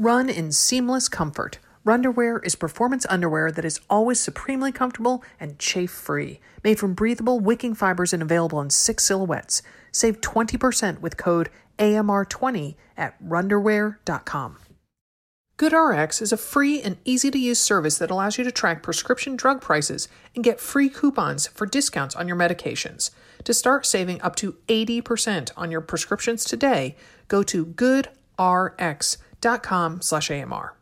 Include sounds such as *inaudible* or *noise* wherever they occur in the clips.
Run in seamless comfort. Runderwear is performance underwear that is always supremely comfortable and chafe free. Made from breathable, wicking fibers and available in six silhouettes. Save 20% with code AMR20 at runderwear.com. GoodRx is a free and easy to use service that allows you to track prescription drug prices and get free coupons for discounts on your medications. To start saving up to 80% on your prescriptions today, go to goodrx.com/amr.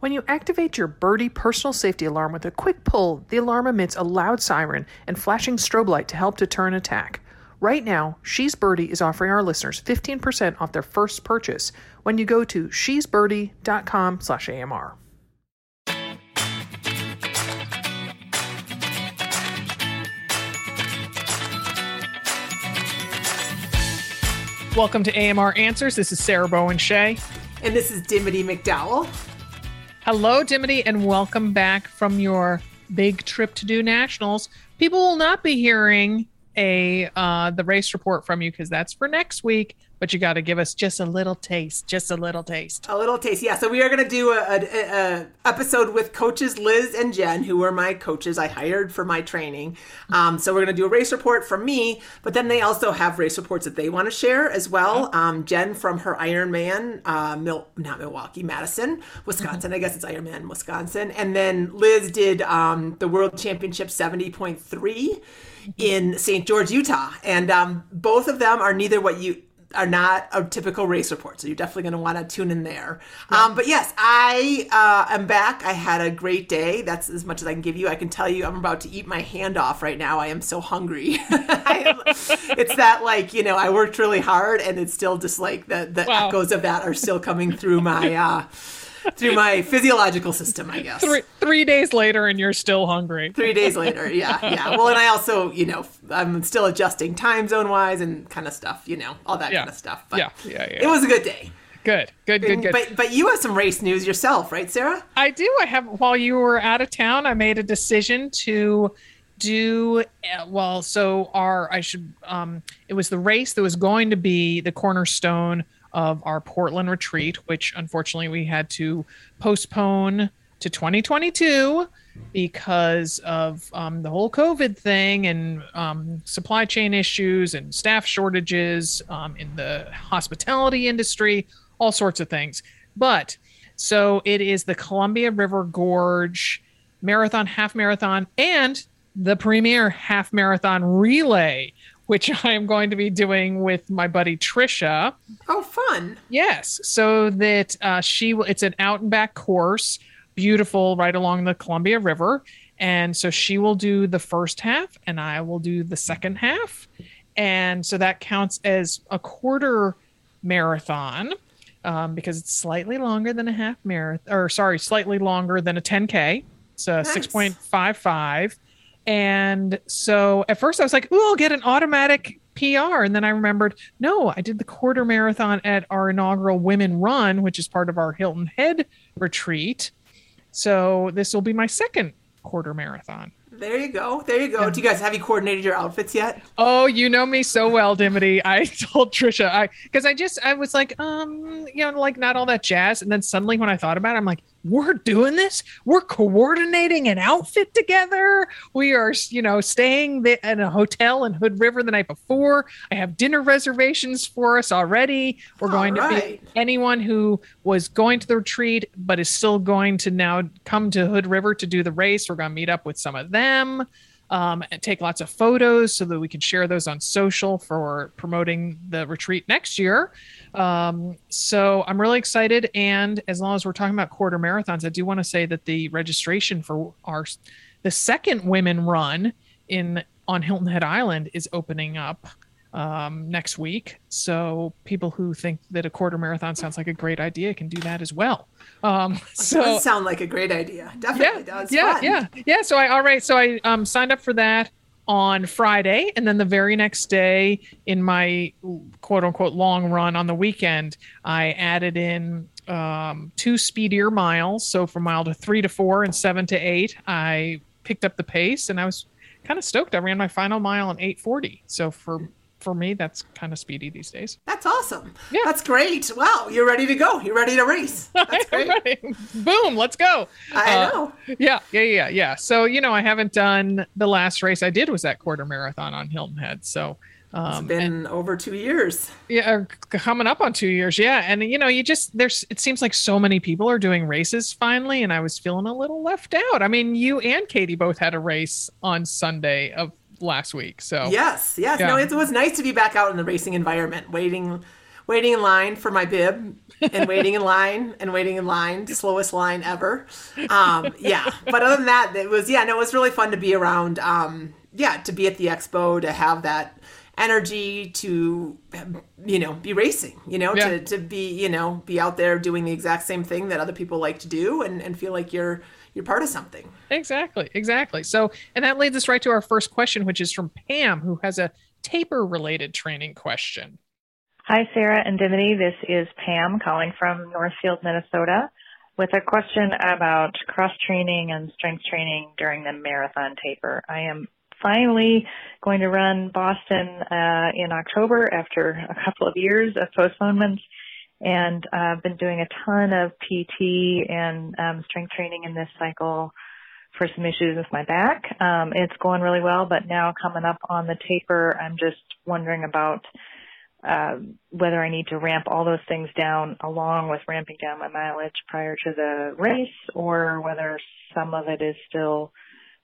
When you activate your Birdie personal safety alarm with a quick pull, the alarm emits a loud siren and flashing strobe light to help deter an attack. Right now, She's Birdie is offering our listeners 15% off their first purchase when you go to shesbirdie.com/amr. Welcome to AMR Answers. This is Sarah Bowen Shea. And this is Dimity McDowell. Hello, Dimity, and welcome back from your big trip to do nationals. People will not be hearing a uh, the race report from you because that's for next week. But you got to give us just a little taste, just a little taste. A little taste, yeah. So we are going to do a, a, a, episode with coaches Liz and Jen, who were my coaches I hired for my training. Um, so we're going to do a race report from me, but then they also have race reports that they want to share as well. Um, Jen from her Ironman, uh, Mil- not Milwaukee, Madison, Wisconsin. I guess it's Ironman, Wisconsin, and then Liz did um, the World Championship seventy point three in St. George, Utah, and um, both of them are neither what you are not a typical race report, so you're definitely going to want to tune in there. Yeah. Um, but yes, I uh, am back. I had a great day. That's as much as I can give you. I can tell you, I'm about to eat my hand off right now. I am so hungry. *laughs* it's that like you know, I worked really hard, and it's still just like the the wow. echoes of that are still coming through my. Uh, through my physiological system, I guess. Three, three days later, and you're still hungry. Three days later, yeah, yeah. Well, and I also, you know, I'm still adjusting time zone wise and kind of stuff, you know, all that yeah. kind of stuff. But yeah, yeah, yeah. It was a good day. Good, good, good, good. But but you have some race news yourself, right, Sarah? I do. I have. While you were out of town, I made a decision to do uh, well. So our I should. Um, it was the race that was going to be the cornerstone of our Portland retreat, which unfortunately we had to postpone to 2022 because of um, the whole COVID thing and um, supply chain issues and staff shortages um, in the hospitality industry, all sorts of things. But so it is the Columbia River Gorge Marathon, half marathon, and the premier half marathon relay which *laughs* I am going to be doing with my buddy Trisha. Oh, fun! Yes, so that uh, she will. It's an out and back course, beautiful, right along the Columbia River, and so she will do the first half, and I will do the second half, and so that counts as a quarter marathon. Um, because it's slightly longer than a half marathon, or sorry, slightly longer than a 10K. So nice. 6.55 and so at first I was like, "Ooh, I'll get an automatic PR." And then I remembered, no, I did the quarter marathon at our inaugural Women Run, which is part of our Hilton Head retreat. So this will be my second quarter marathon. There you go. There you go. Yeah. Do you guys have you coordinated your outfits yet? Oh, you know me so well, Dimity. I *laughs* told Trisha, I because I just I was like, um, you know, like not all that jazz. And then suddenly when I thought about it, I'm like, we're doing this. We're coordinating an outfit together. We are, you know, staying in a hotel in Hood River the night before. I have dinner reservations for us already. We're All going right. to be anyone who was going to the retreat but is still going to now come to Hood River to do the race. We're going to meet up with some of them um, and take lots of photos so that we can share those on social for promoting the retreat next year. Um, so I'm really excited. And as long as we're talking about quarter marathons, I do want to say that the registration for our the second women run in on Hilton Head Island is opening up um, next week. So people who think that a quarter marathon sounds like a great idea can do that as well. Um, so sound like a great idea. Definitely yeah, does. Yeah, Fun. yeah, yeah. So I all right. So I um, signed up for that on Friday, and then the very next day, in my quote unquote long run on the weekend, I added in um, two speedier miles. So from mile to three to four and seven to eight, I picked up the pace, and I was kind of stoked. I ran my final mile in 8:40. So for for me, that's kind of speedy these days. That's awesome. Yeah. That's great. Wow, you're ready to go. You're ready to race. *laughs* That's great. Boom, let's go. I Uh, know. Yeah, yeah, yeah, yeah. So, you know, I haven't done the last race I did was that quarter marathon on Hilton Head. So, It's um, been over two years. yeah, coming up on two years. Yeah. And, you know, you just, there's, it seems like so many people are doing races finally. And I was feeling a little left out. I mean, you and Katie both had a race on Sunday of last week. So, Yes, yes. Yeah. No, it was nice to be back out in the racing environment, waiting, waiting in line for my bib, and waiting in line and waiting in line, slowest line ever. Um, yeah, but other than that, it was yeah, no, it was really fun to be around. Um, yeah, to be at the expo, to have that energy to you know be racing you know Yeah. to, to be you know be out there doing the exact same thing that other people like to do and, and feel like you're you're part of something Exactly, exactly. So, and that leads us right to our first question, which is from Pam, who has a taper related training question. Hi, Sarah and Dimity. This is Pam calling from Northfield, Minnesota, with a question about cross training and strength training during the marathon taper. I am finally going to run Boston uh, in October after a couple of years of postponements, and uh, I've been doing a ton of PT and um, strength training in this cycle for some issues with my back. Um, it's going really well, but now coming up on the taper, I'm just wondering about uh, whether I need to ramp all those things down along with ramping down my mileage prior to the race or whether some of it is still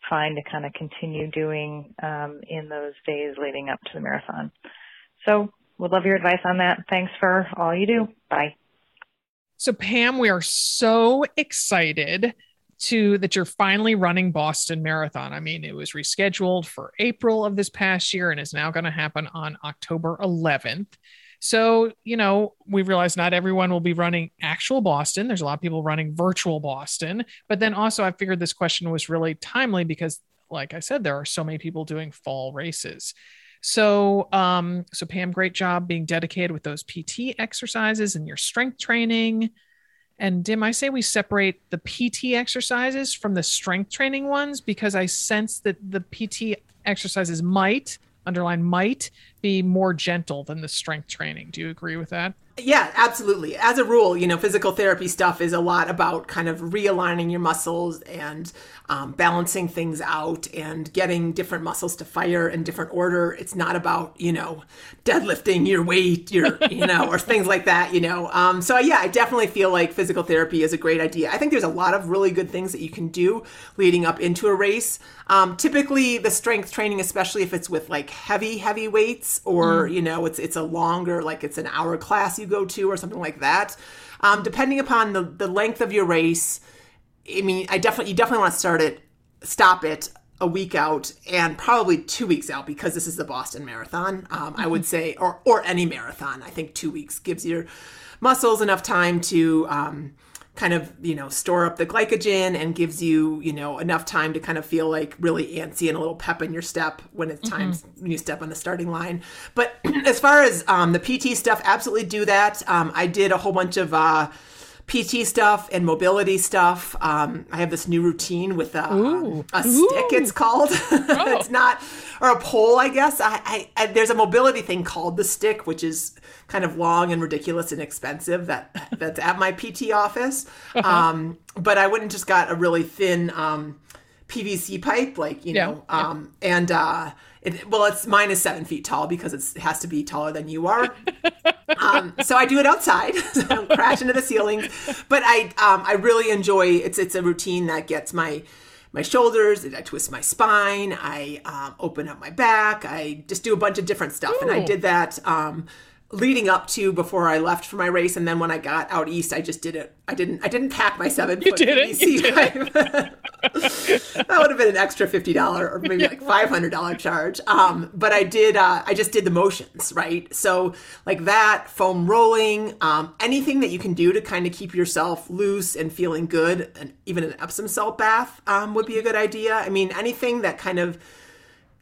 fine to kind of continue doing um, in those days leading up to the marathon. So would love your advice on that. Thanks for all you do. Bye. So, Pam, we are so excited to that you're finally running Boston Marathon. I mean, it was rescheduled for April of this past year and is now going to happen on October 11th. So, you know, we realize not everyone will be running actual Boston. There's a lot of people running virtual Boston. But then also, I figured this question was really timely because, like I said, there are so many people doing fall races. So, um, so Pam, great job being dedicated with those PT exercises and your strength training. And Dim, I say we separate the PT exercises from the strength training ones because I sense that the PT exercises might, underline might, be more gentle than the strength training. Do you agree with that? Yeah, absolutely. As a rule, you know, physical therapy stuff is a lot about kind of realigning your muscles and um, balancing things out and getting different muscles to fire in different order. It's not about, you know, deadlifting your weight, your, *laughs* you know, or things like that, you know. Um, so, yeah, I definitely feel like physical therapy is a great idea. I think there's a lot of really good things that you can do leading up into a race. Um, typically, the strength training, especially if it's with like heavy, heavy weights or, you know, it's, it's a longer, like it's an hour class you go to or something like that. Um, depending upon the, the length of your race, I mean, I definitely, you definitely want to start it, stop it a week out and probably two weeks out because this is the Boston Marathon. Um, I would say, or, or any marathon, I think two weeks gives your muscles enough time to, um, kind of you know store up the glycogen and gives you you know enough time to kind of feel like really antsy and a little pep in your step when it's time when you step on the starting line. But *clears throat* as far as um, the pt stuff absolutely do that. Um, i did a whole bunch of uh, PT stuff and mobility stuff. Um, I have this new routine with a, Ooh. a stick. It's called. *laughs* Oh. it's not or a pole, I guess. I, I, I there's a mobility thing called the stick, which is kind of long and ridiculous and expensive. That *laughs* that's at my PT office. Uh-huh. Um, but I went and just got a really thin um, PVC pipe, like you Yeah, know, um, and uh, it, well, it's seven feet tall because it's, it has to be taller than you are. *laughs* um, so I do it outside, *laughs* so I don't crash into the ceilings. But I um, I really enjoy it's it's a routine that gets my my shoulders. I twist my spine. I um, open up my back. I just do a bunch of different stuff, and I did that. Leading up to before I left for my race, and then when I got out east, I just did it. I didn't. I didn't pack my seven foot didn't? You PVC pipe. *laughs* that would have been an extra fifty dollar or maybe like five hundred dollar charge. Um, but I did. Uh, I just did the motions, right? So like that, foam rolling, um, anything that you can do to kind of keep yourself loose and feeling good, and even an Epsom salt bath um, would be a good idea. I mean, anything that kind of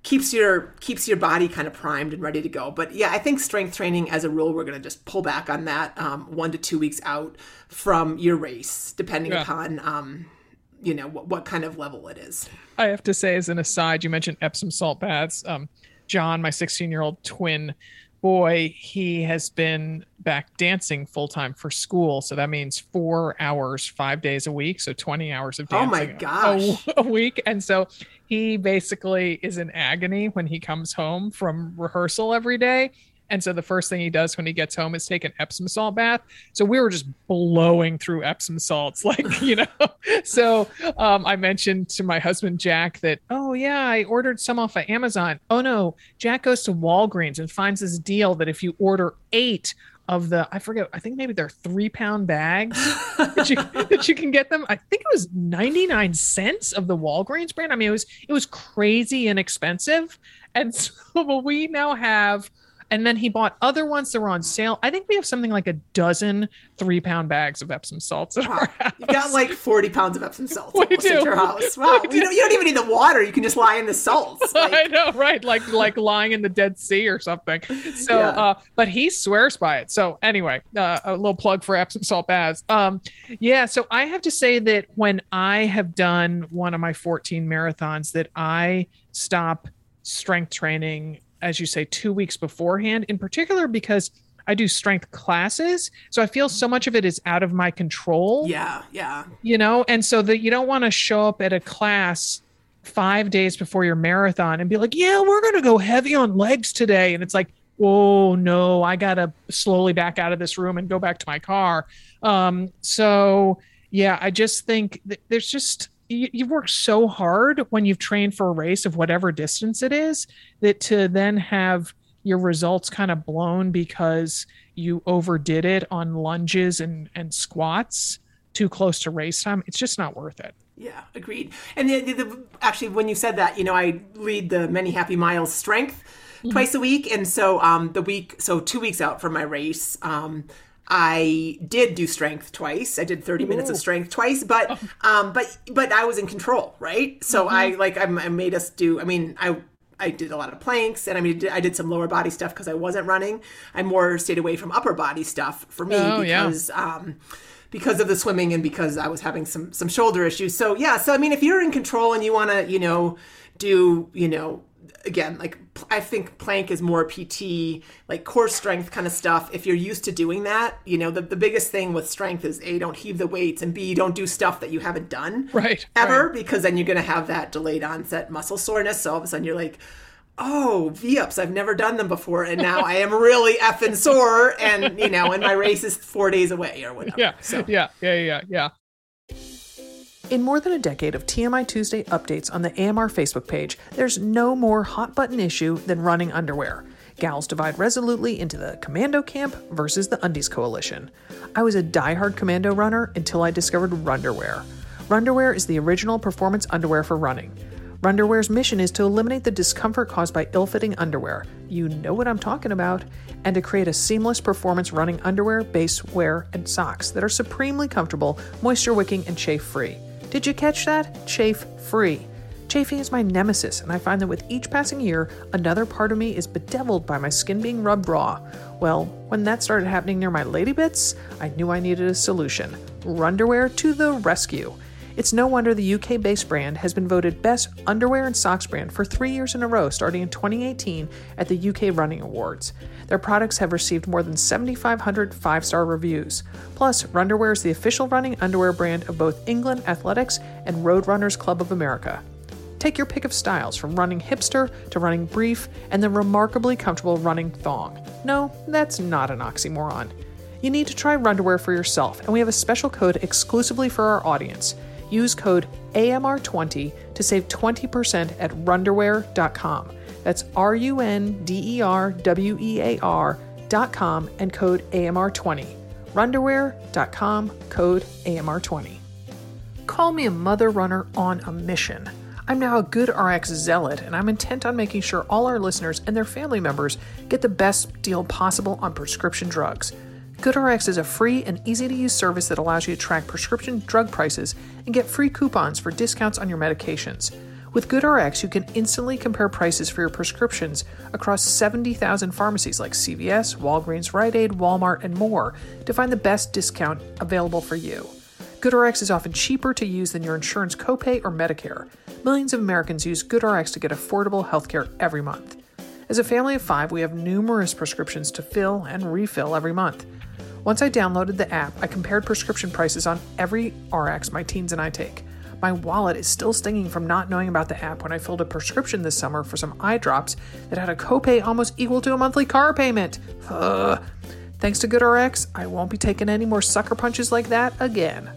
keeps your keeps your body kind of primed and ready to go. But yeah, I think strength training as a rule, we're going to just pull back on that um, one to two weeks out from your race, depending Yeah. upon um, you know what, what kind of level it is. I have to say, as an aside, you mentioned Epsom salt baths. Um, John, my 16 year old twin boy, he has been back dancing full time for school. So that means four hours, five days a week. So 20 hours of Oh dancing my a- *laughs* a, week. And so he basically is in agony when he comes home from rehearsal every day. And so the first thing he does when he gets home is take an Epsom salt bath. So we were just blowing through Epsom salts, *laughs* like, you know. so um, I mentioned to my husband, Jack, that, oh, yeah, I ordered some off of Amazon. Oh, no, Jack goes to Walgreens and finds this deal that if you order eight of the, I forget, I think maybe they're three pound bags that you, *laughs* that you can get them. I think it was 99 cents of the Walgreens brand. I mean, it was, it was crazy inexpensive. And *laughs* so well, we now have, and then he bought other ones that were on sale. I think we have something like a dozen three pound bags of Epsom salts at our house. You've got like 40 pounds of Epsom salts *laughs* We do. at your house. Wow. You don't, you don't even need the water. You can just lie in the salts. *laughs* I know, right? Like like lying in the Dead Sea or something. So, Yeah. uh, but he swears by it. So anyway, uh, a little plug for Epsom salt baths. Um, yeah. So I have to say that when I have done one of my 14 marathons, that I stop strength training, as you say, two weeks beforehand. In particular, because I do strength classes, so I feel so much of it is out of my control yeah, yeah. you know and so that you don't want to show up at a class five days before your marathon and be like yeah we're going to go heavy on legs today and it's like oh no i gotta slowly back out of this room and go back to my car um so yeah i just think th- there's just you, you've worked so hard when you've trained for a race of whatever distance it is that to then have your results kind of blown because you overdid it on lunges and and squats too close to race time it's just not worth it. Yeah, agreed. And the, the, the, actually, when you said that, you know, I lead the Many Happy Miles strength twice a week, and so um, the week, so two weeks out from my race, um, I did do strength twice. I did 30 minutes of strength twice, but um, but but I was in control, right? So I like I, I made us do. I mean, I. I did a lot of planks, and I mean, I did some lower body stuff because I wasn't running. I more stayed away from upper body stuff for me Oh, yeah. because um, because of the swimming and because I was having some some shoulder issues. So yeah, so I mean, if you're in control and you want to, you know, do you know, again, like I think plank is more PT, like core strength kind of stuff. If you're used to doing that, you know, the the biggest thing with strength is a don't heave the weights and b don't do stuff that you haven't done right ever right. because then you're going to have that delayed onset muscle soreness. So all of a sudden you're like, oh, V ups, I've never done them before. And now I am really effing sore. And, you know, and my race is four days away or whatever. *laughs* yeah So yeah yeah yeah yeah in more than a decade of TMI Tuesday updates on the AMR Facebook page, there's no more hot button issue than running underwear. Gals divide resolutely into the commando camp versus the undies coalition. I was a diehard commando runner until I discovered Runderwear. Runderwear is the original performance underwear for running. Runderwear's mission is to eliminate the discomfort caused by ill fitting underwear. You know what I'm talking about. And to create a seamless performance running underwear, base wear, and socks that are supremely comfortable, moisture wicking, and chafe free. Did you catch that? Chafe free. Chafing is my nemesis, and I find that with each passing year, another part of me is bedeviled by my skin being rubbed raw. Well, when that started happening near my lady bits, I knew I needed a solution. Runderwear to the rescue. It's no wonder the UK based brand has been voted best underwear and socks brand for three years in a row, starting in 2018 at the UK Running Awards. Their products have received more than 7,500 five star reviews. Plus, Runderwear is the official running underwear brand of both England Athletics and Road Runners Club of America. Take your pick of styles from running hipster to running brief and the remarkably comfortable running thong. No, that's not an oxymoron. You need to try Runderwear for yourself, and we have a special code exclusively for our audience. Use code AMR20 to save 20% at runderwear.com. That's R U N D E R W E A R.com and code AMR20. Runderwear.com, code AMR20. Call me a mother runner on a mission. I'm now a GoodRx zealot, and I'm intent on making sure all our listeners and their family members get the best deal possible on prescription drugs. GoodRx is a free and easy to use service that allows you to track prescription drug prices and get free coupons for discounts on your medications. With GoodRx, you can instantly compare prices for your prescriptions across 70,000 pharmacies like CVS, Walgreens, Rite Aid, Walmart, and more to find the best discount available for you. GoodRx is often cheaper to use than your insurance copay or Medicare. Millions of Americans use GoodRx to get affordable healthcare every month. As a family of five, we have numerous prescriptions to fill and refill every month. Once I downloaded the app, I compared prescription prices on every RX my teens and I take. My wallet is still stinging from not knowing about the app when I filled a prescription this summer for some eye drops that had a copay almost equal to a monthly car payment. Ugh. Thanks to GoodRx, I won't be taking any more sucker punches like that again.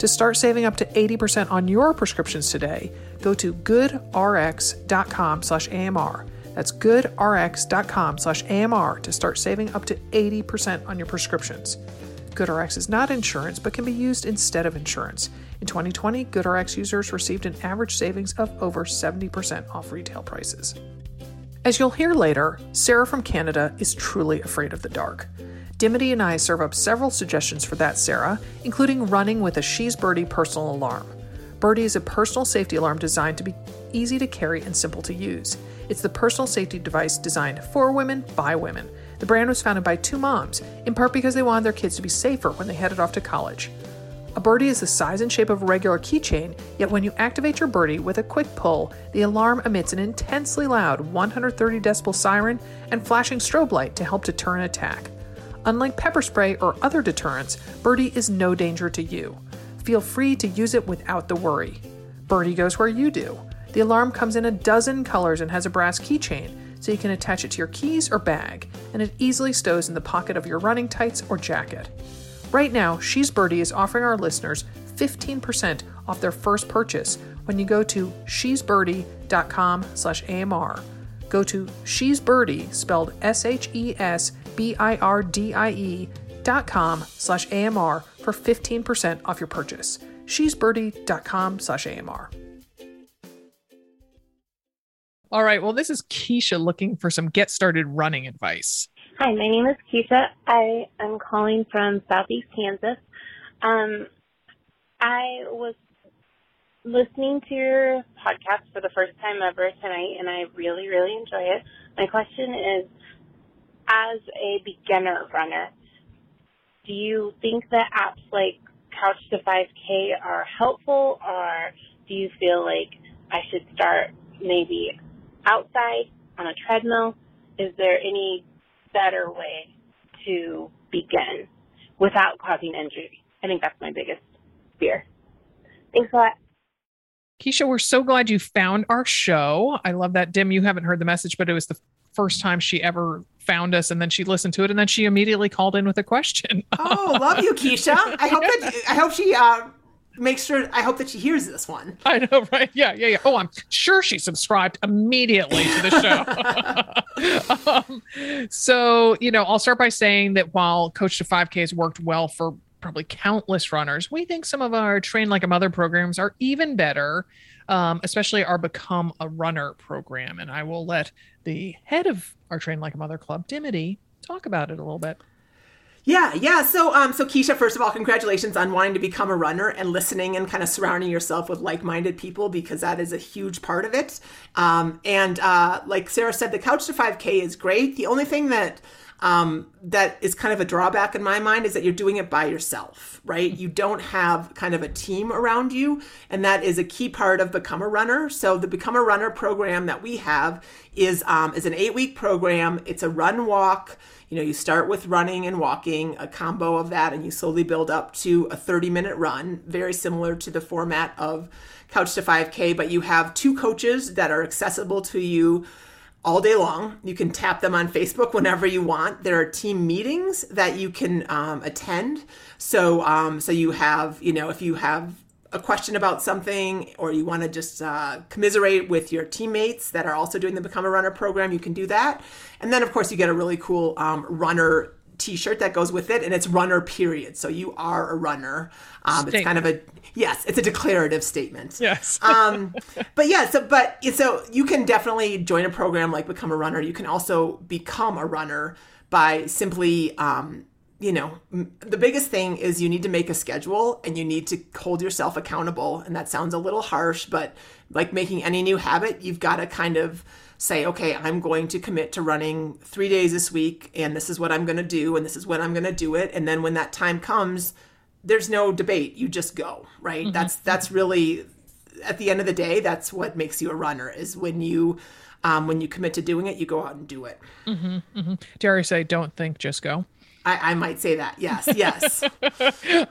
To start saving up to 80% on your prescriptions today, go to goodrx.com slash AMR. That's goodrx.com slash AMR to start saving up to 80% on your prescriptions. GoodRx is not insurance but can be used instead of insurance. In 2020, GoodRx users received an average savings of over 70% off retail prices. As you'll hear later, Sarah from Canada is truly afraid of the dark. Dimity and I serve up several suggestions for that Sarah, including running with a She's Birdie personal alarm. Birdie is a personal safety alarm designed to be easy to carry and simple to use. It's the personal safety device designed for women by women. The brand was founded by two moms, in part because they wanted their kids to be safer when they headed off to college. A birdie is the size and shape of a regular keychain, yet when you activate your birdie with a quick pull, the alarm emits an intensely loud 130 decibel siren and flashing strobe light to help deter an attack. Unlike pepper spray or other deterrents, Birdie is no danger to you. Feel free to use it without the worry. Birdie goes where you do. The alarm comes in a dozen colors and has a brass keychain, so you can attach it to your keys or bag, and it easily stows in the pocket of your running tights or jacket. Right now, She's Birdie is offering our listeners 15% off their first purchase when you go to shesbirdie.com slash AMR. Go to She's Birdie, spelled S-H-E-S-B-I-R-D-I-E dot com slash AMR for 15% off your purchase. Shesbirdie.com slash AMR. All right. Well, this is Keisha looking for some get started running advice. Hi, my name is Keisha. I am calling from Southeast Kansas. Um, I was listening to your podcast for the first time ever tonight, and I really, really enjoy it. My question is, as a beginner runner, do you think that apps like Couch to 5K are helpful, or do you feel like I should start maybe outside on a treadmill? Is there any better way to begin without causing injury? I think that's my biggest fear. Thanks a lot. Keisha, we're so glad you found our show. I love that. Dim, you haven't heard the message, but it was the first time she ever found us and then she listened to it and then she immediately called in with a question. oh, love you, Keisha. *laughs* I hope that I hope she uh makes sure I hope that she hears this one. *laughs* I know, right? Yeah, yeah, yeah. Oh, I'm sure she subscribed immediately to the show. *laughs* um, so, you know, I'll start by saying that while Couch to 5K has worked well for probably countless runners, we think some of our Train Like a Mother programs are even better, um, especially our Become a Runner program. And I will let the head of our Train Like a Mother club, Dimity, talk about it a little bit. Yeah, yeah. So, um, so Keisha, first of all, congratulations on wanting to become a runner and listening and kind of surrounding yourself with like-minded people because that is a huge part of it. Um, and uh, like Sarah said, the Couch to 5K is great. The only thing that um, that is kind of a drawback in my mind is that you're doing it by yourself, right? You don't have kind of a team around you, and that is a key part of Become a Runner. So the Become a Runner program that we have is um, is an eight week program. It's a run walk. You know, you start with running and walking, a combo of that, and you slowly build up to a 30 minute run, very similar to the format of Couch to 5K. But you have two coaches that are accessible to you all day long. You can tap them on Facebook whenever you want. There are team meetings that you can um, attend. So, um, so you have, you know, if you have a question about something or you want to just uh, commiserate with your teammates that are also doing the Become a Runner program, you can do that. And then, of course, you get a really cool um, runner t-shirt that goes with it and it's runner period. So you are a runner. Um, it's kind of a yes it's a declarative statement. Yes. *laughs* Um, but yeah so but so you can definitely join a program like become a runner. You can also become a runner by simply um, you know the biggest thing is you need to make a schedule and you need to hold yourself accountable and that sounds a little harsh but like making any new habit you've got to kind of say, okay, I'm going to commit to running three days this week, and this is what I'm going to do, and this is when I'm going to do it. And then when that time comes, there's no debate. You just go, right? Mm-hmm. That's that's really at the end of the day, that's what makes you a runner is when you um, when you commit to doing it, you go out and do it. Dare I say, don't think, just go. I, I might say that. Yes, yes. *laughs*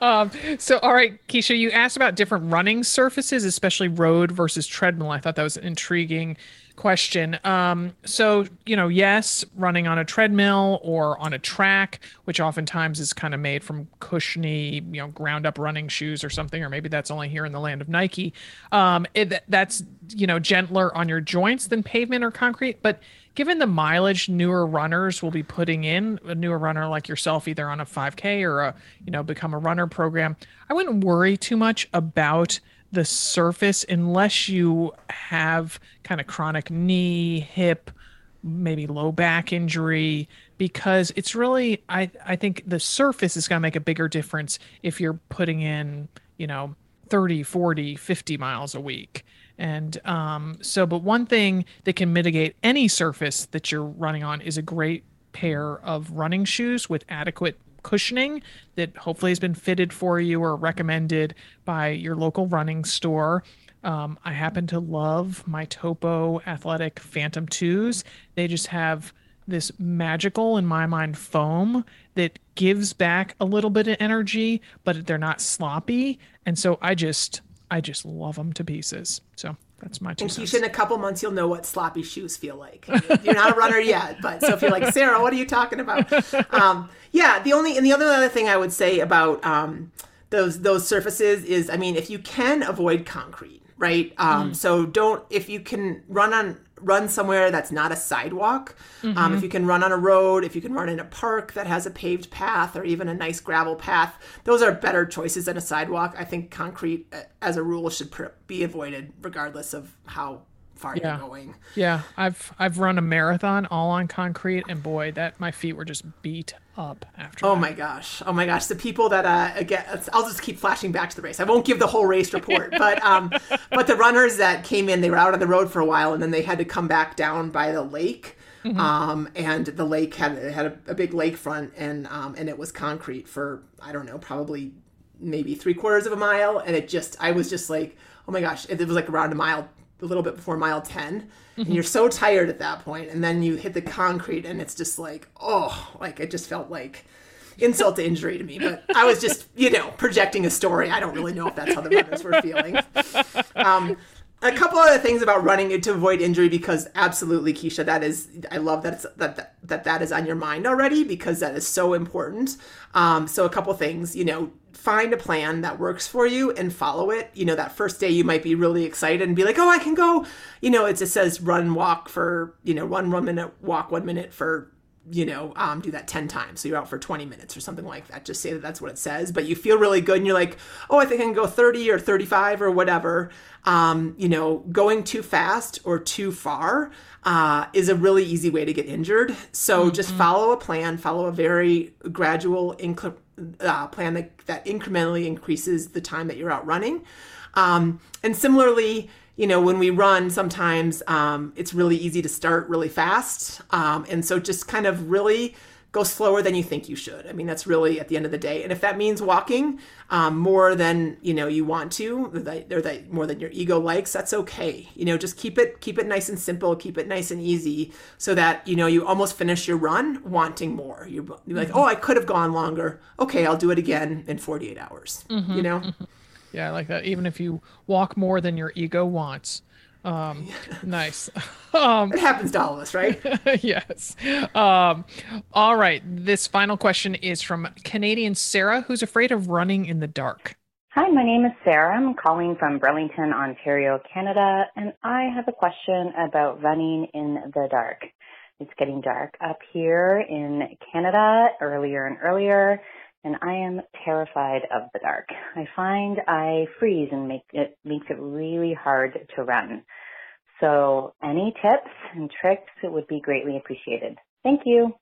Um, so, all right, Keisha, you asked about different running surfaces, especially road versus treadmill. I thought that was an intriguing question. Um, so, you know, yes, running on a treadmill or on a track, which oftentimes is kind of made from cushiony, you know, ground up running shoes or something, or maybe that's only here in the land of Nike. Um, it, that's, you know, gentler on your joints than pavement or concrete. But given the mileage newer runners will be putting in, a newer runner like yourself, either on a 5K or a, you know, become a runner program, I wouldn't worry too much about the surface unless you have kind of chronic knee, hip, maybe low back injury because it's really I I think the surface is going to make a bigger difference if you're putting in, you know, 30, 40, 50 miles a week. And um, so, but one thing that can mitigate any surface that you're running on is a great pair of running shoes with adequate cushioning that hopefully has been fitted for you or recommended by your local running store. Um, I happen to love my Topo Athletic Phantom 2s. They just have this magical, in my mind, foam that gives back a little bit of energy, but they're not sloppy. And so I just, I just love them to pieces. So that's my two And cents. Keisha, in a couple months, you'll know what sloppy shoes feel like. You're not a runner yet, but so if you're like Sarah, what are you talking about? Um, yeah, the only and the other other thing I would say about um, those those surfaces is, I mean, if you can avoid concrete, right? Um, So don't if you can run on run somewhere that's not a sidewalk. Um, if you can run on a road, if you can run in a park that has a paved path or even a nice gravel path, those are better choices than a sidewalk. I think concrete, uh, as a rule, should pr- be avoided regardless of how far Yeah. you're going. Yeah, I've I've run a marathon all on concrete, and boy, that my feet were just beat up after. Oh that. my gosh! Oh my gosh! The people that uh, again, I'll just keep flashing back to the race. I won't give the whole race report, but um, *laughs* but the runners that came in, they were out on the road for a while, and then they had to come back down by the lake. Um, and the lake had it had a, a big lakefront, and um, and it was concrete for I don't know, probably maybe three quarters of a mile, and it just I was just like, oh my gosh! It was like around a mile, a little bit before mile 10 and you're so tired at that point, and then you hit the concrete, and it's just like, oh, like it just felt like insult to injury to me. But I was just, you know, projecting a story. I don't really know if that's how the runners were feeling. Um, a couple other things about running to avoid injury because absolutely Keisha that is I love that it's, that, that that that is on your mind already because that is so important. Um, so a couple things, you know, find a plan that works for you and follow it. You know, that first day you might be really excited and be like, "Oh, I can go." You know, it just says run walk for, you know, run 1 minute, walk 1 minute for you know, um, do that 10 times. So you're out for 20 minutes or something like that. Just say that that's what it says. But you feel really good and you're like, oh, I think I can go 30 or 35 or whatever. Um, you know, going too fast or too far uh, is a really easy way to get injured. So just follow a plan, follow a very gradual incre- uh, plan that, that incrementally increases the time that you're out running. Um, and similarly, you know, when we run, sometimes um, it's really easy to start really fast. Um, and so just kind of really go slower than you think you should. I mean, that's really at the end of the day. And if that means walking um, more than, you know, you want to, or that, or that more than your ego likes, that's okay. You know, just keep it, keep it nice and simple, keep it nice and easy so that, you know, you almost finish your run wanting more. You're, you're like, oh, I could have gone longer. Okay, I'll do it again in 48 hours, you know? Yeah, I like that. Even if you walk more than your ego wants. Um, *laughs* nice. *laughs* um, It happens to all of us, right? *laughs* yes. Um, all right. This final question is from Canadian Sarah, who's afraid of running in the dark. Hi, my name is Sarah. I'm calling from Burlington, Ontario, Canada, and I have a question about running in the dark. It's getting dark up here in Canada earlier and earlier, and I am terrified of the dark. I find I freeze and make it makes it really hard to run. So any tips and tricks it would be greatly appreciated. Thank you.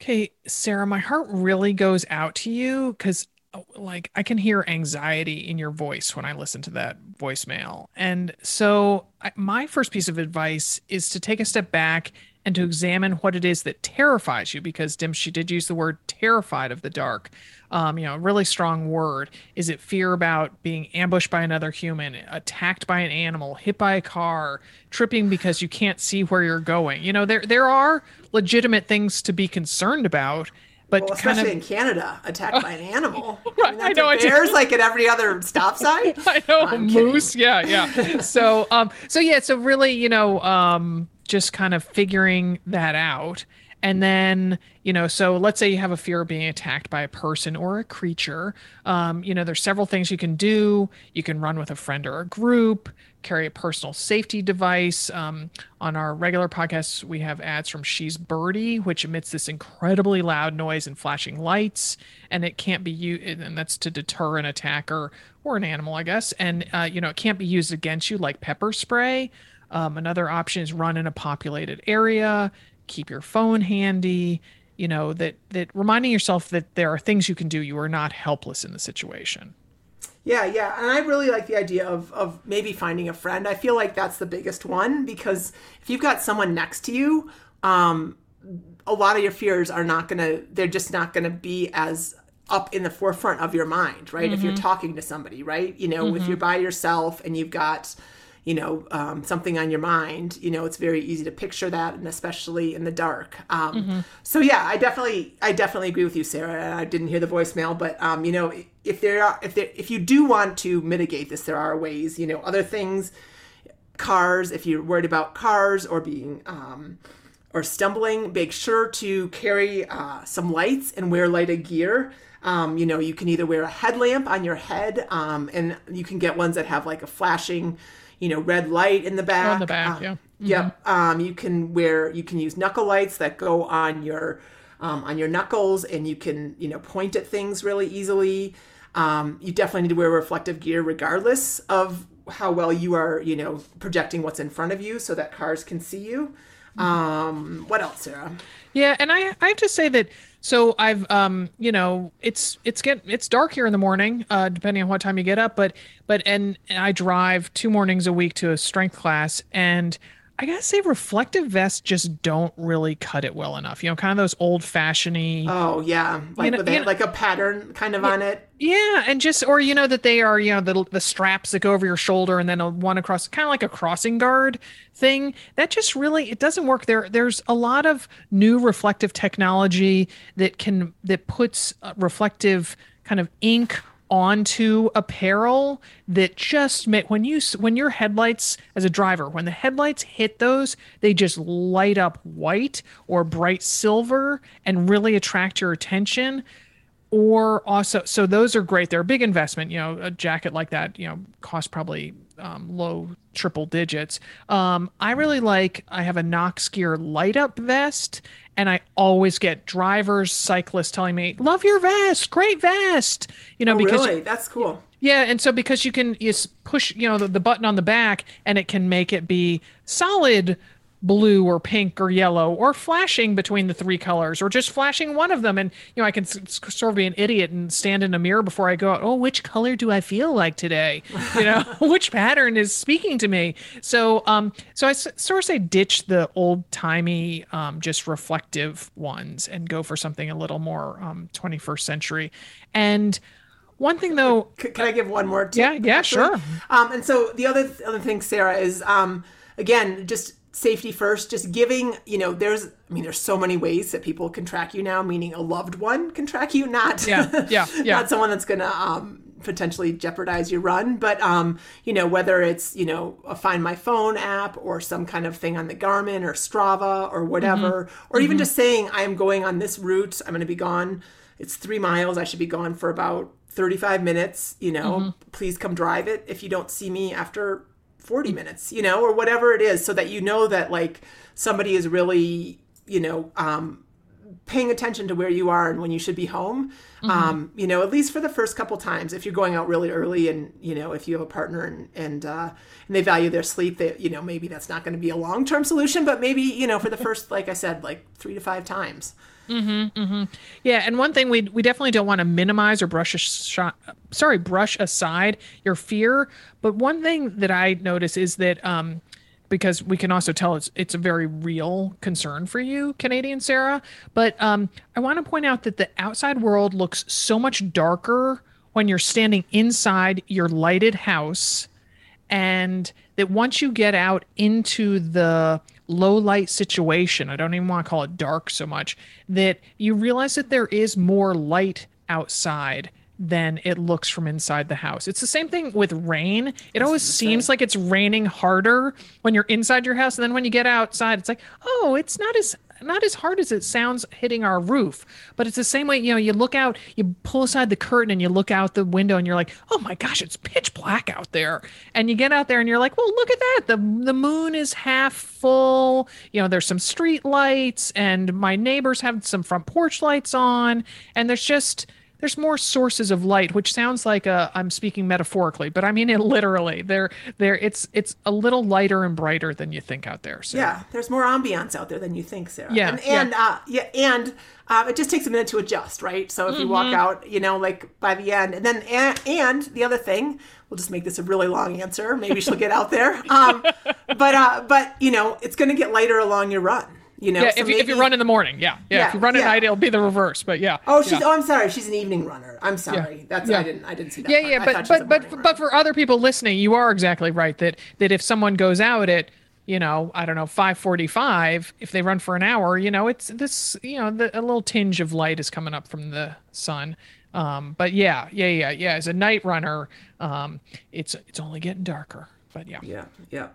Okay, Sarah, my heart really goes out to you because, like, I can hear anxiety in your voice when I listen to that voicemail. And so, I, my first piece of advice is to take a step back and to examine what it is that terrifies you because dim she did use the word terrified of the dark. Um, you know really strong word. Is it fear about being ambushed by another human attacked by an animal hit by a car tripping because you can't see where you're going? You know there there are legitimate things to be concerned about but well, kind especially of, in Canada, attacked by an animal. *laughs* Right, mean, I know, I. Bears like at every other stop sign. *laughs* I know I'm kidding. moose. Yeah, yeah. *laughs* so, um, so yeah, so really, you know, um, just kind of figuring that out, and then, you know, so let's say you have a fear of being attacked by a person or a creature. Um, you know, there's several things you can do. You can run with a friend or a group. Carry a personal safety device. Um, on our regular podcasts, we have ads from She's Birdie, which emits this incredibly loud noise and flashing lights, and it can't be used, and that's to deter an attacker or an animal, I guess. And uh, you know, it can't be used against you like pepper spray. Um, another option is run in a populated area. Keep your phone handy. You know that that reminding yourself that there are things you can do. You are not helpless in the situation. Yeah, yeah, and I really like the idea of of maybe finding a friend. I feel like that's the biggest one because if you've got someone next to you, um, a lot of your fears are not gonna. They're just not gonna be as up in the forefront of your mind, right? If you're talking to somebody, right? You know, if you're by yourself and you've got you know um, something on your mind you know it's very easy to picture that and especially in the dark. Um, so yeah i definitely i definitely agree with you sarah. I didn't hear the voicemail but um, you know if there are if there if you do want to mitigate this there are ways you know other things cars if you're worried about cars or being um, or stumbling make sure to carry uh, some lights and wear lighted gear. Um, you know you can either wear a headlamp on your head um, and you can get ones that have like a flashing you know red light in the back On the back, Um, yeah. Yep. Um, you can wear you can use knuckle lights that go on your um, on your knuckles, and you can you know point at things really easily. Um, you definitely need to wear reflective gear, regardless of how well you are you know projecting what's in front of you, so that cars can see you. Um, what else, Sarah? Yeah, and I I have to say that so I've um you know it's it's get it's dark here in the morning uh depending on what time you get up but but and, and I drive two mornings a week to a strength class and I gotta say reflective vests just don't really cut it well enough you know kind of those old fashioned Oh yeah, like know- with you a, know- like a pattern kind of on it. Yeah, and just or you know that they are you know the the straps that go over your shoulder and then a one across kind of like a crossing guard thing. That just really it doesn't work. There there's a lot of new reflective technology that can that puts uh, reflective kind of ink onto apparel that just make when you when your headlights as a driver when the headlights hit those they just light up white or bright silver and really attract your attention. Or also so those are great. They're a big investment you know a jacket like that you know costs probably um, low triple digits. Um, i really like i have a Noxgear light up vest and i always get drivers cyclists telling me love your vest great vest you know Oh, because really? That's cool. yeah, and so because you can you push, you know, the, the button on the back, and it can make it be solid blue or pink or yellow, or flashing between the three colors, or just flashing one of them. And you know, I can s- sort of be an idiot and stand in a mirror before I go out. Oh, which color do I feel like today? You know, *laughs* which pattern is speaking to me? So, um, so I s- sort of say ditch the old timey, um, just reflective ones and go for something a little more um, 21st century. And one thing though, *laughs* C- Can I give one more? Tip, Yeah, yeah, actually? sure. Um, and so the other other thing, Sarah, is um, again just safety first. Just giving, you know, there's, I mean, there's so many ways that people can track you now. Meaning, a loved one can track you, not Yeah, yeah, *laughs* yeah. not someone that's gonna um, potentially jeopardize your run. But um, you know, whether it's you know a Find My Phone app or some kind of thing on the Garmin or Strava or whatever, Mm-hmm. or even just saying, I am going on this route. I'm going to be gone. It's three miles. I should be gone for about 35 minutes. You know, Mm-hmm. please come drive it if you don't see me after 40 minutes, you know, or whatever it is, so that you know that like somebody is really, you know, um, paying attention to where you are and when you should be home. Um, you know, at least for the first couple times, if you're going out really early and, you know, if you have a partner and, and, uh, and they value their sleep, that, you know, maybe that's not going to be a long-term solution, but maybe, you know, for the *laughs* first, like I said, like three to five times. Yeah, and one thing we we definitely don't want to minimize or brush shot, sorry, brush aside your fear. But one thing that I notice is that um, because we can also tell it's it's a very real concern for you, Canadian Sarah. But um, I want to point out that the outside world looks so much darker when you're standing inside your lighted house, and that once you get out into the low light situation, I don't even want to call it dark so much, that you realize that there is more light outside than it looks from inside the house. It's the same thing with rain. It always seems like it's raining harder when you're inside your house and then when you get outside it's like, "Oh, it's not as not as hard as it sounds hitting our roof." But it's the same way, you know, you look out, you pull aside the curtain and you look out the window and you're like, "Oh my gosh, it's pitch black out there." And you get out there and you're like, "Well, look at that. The the moon is half full. You know, there's some street lights and my neighbors have some front porch lights on and there's just there's more sources of light which sounds like i i'm speaking metaphorically but i mean it literally there there it's it's a little lighter and brighter than you think out there so Yeah, there's more ambiance out there than you think, Sarah. Yeah, and yeah. uh, yeah, and uh, it just takes a minute to adjust, right? So if you walk Mm-hmm. out, you know, like by the end, and then and, and the other thing, we'll just make this a really long answer. Maybe she'll get out there. *laughs* Um, but uh, but you know, it's going to get lighter along your run. You know, yeah so if, you, if you run in the morning yeah yeah, Yeah, if you run at yeah. night it'll be the reverse but yeah Oh, she's. yeah. Oh, I'm sorry. She's an evening runner. I'm sorry. That's Yeah. I didn't. I didn't see that. yeah part. yeah but thought she was a but but morning but for other people listening you are exactly right that that if someone goes out at you know i don't know 545 if they run for an hour you know it's this you know the, a little tinge of light is coming up from the sun um but yeah yeah yeah yeah as a night runner um it's it's only getting darker but yeah yeah, yeah.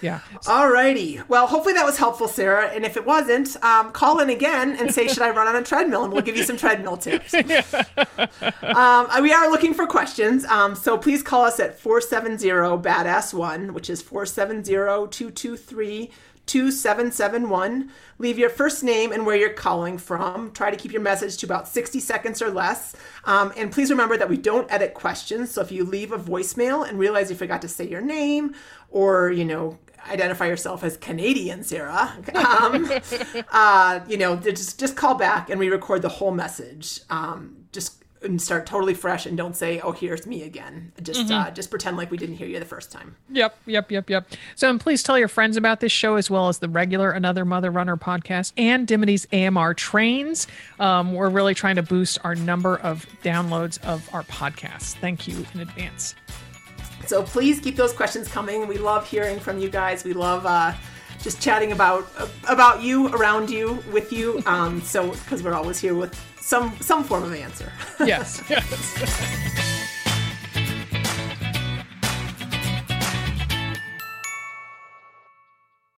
yeah Alrighty. Well, hopefully that was helpful, Sarah. And if it wasn't, um, call in again and say, "Should I run on a treadmill?" And we'll give you some treadmill tips. *laughs* um, we are looking for questions, um, so please call us at 470 badass one, which is 470-223. 2771. Leave your first name and where you're calling from. Try to keep your message to about 60 seconds or less. Um, and please remember that we don't edit questions. So if you leave a voicemail and realize you forgot to say your name or, you know, identify yourself as Canadian, Sarah, *laughs* um, *laughs* uh, you know, just, just call back and we record the whole message. Um, just and start totally fresh and don't say, "Oh, here's me again." Just uh, just pretend like we didn't hear you the first time. Yep, yep, yep, yep. So, and please tell your friends about this show as well as the regular Another Mother Runner podcast and Dimity's AMR trains. Um, we're really trying to boost our number of downloads of our podcasts. Thank you in advance. So please keep those questions coming. We love hearing from you guys. We love uh, just chatting about about you, around you, with you. *laughs* Um, so because we're always here with some some form of answer. Yes, *laughs* yes.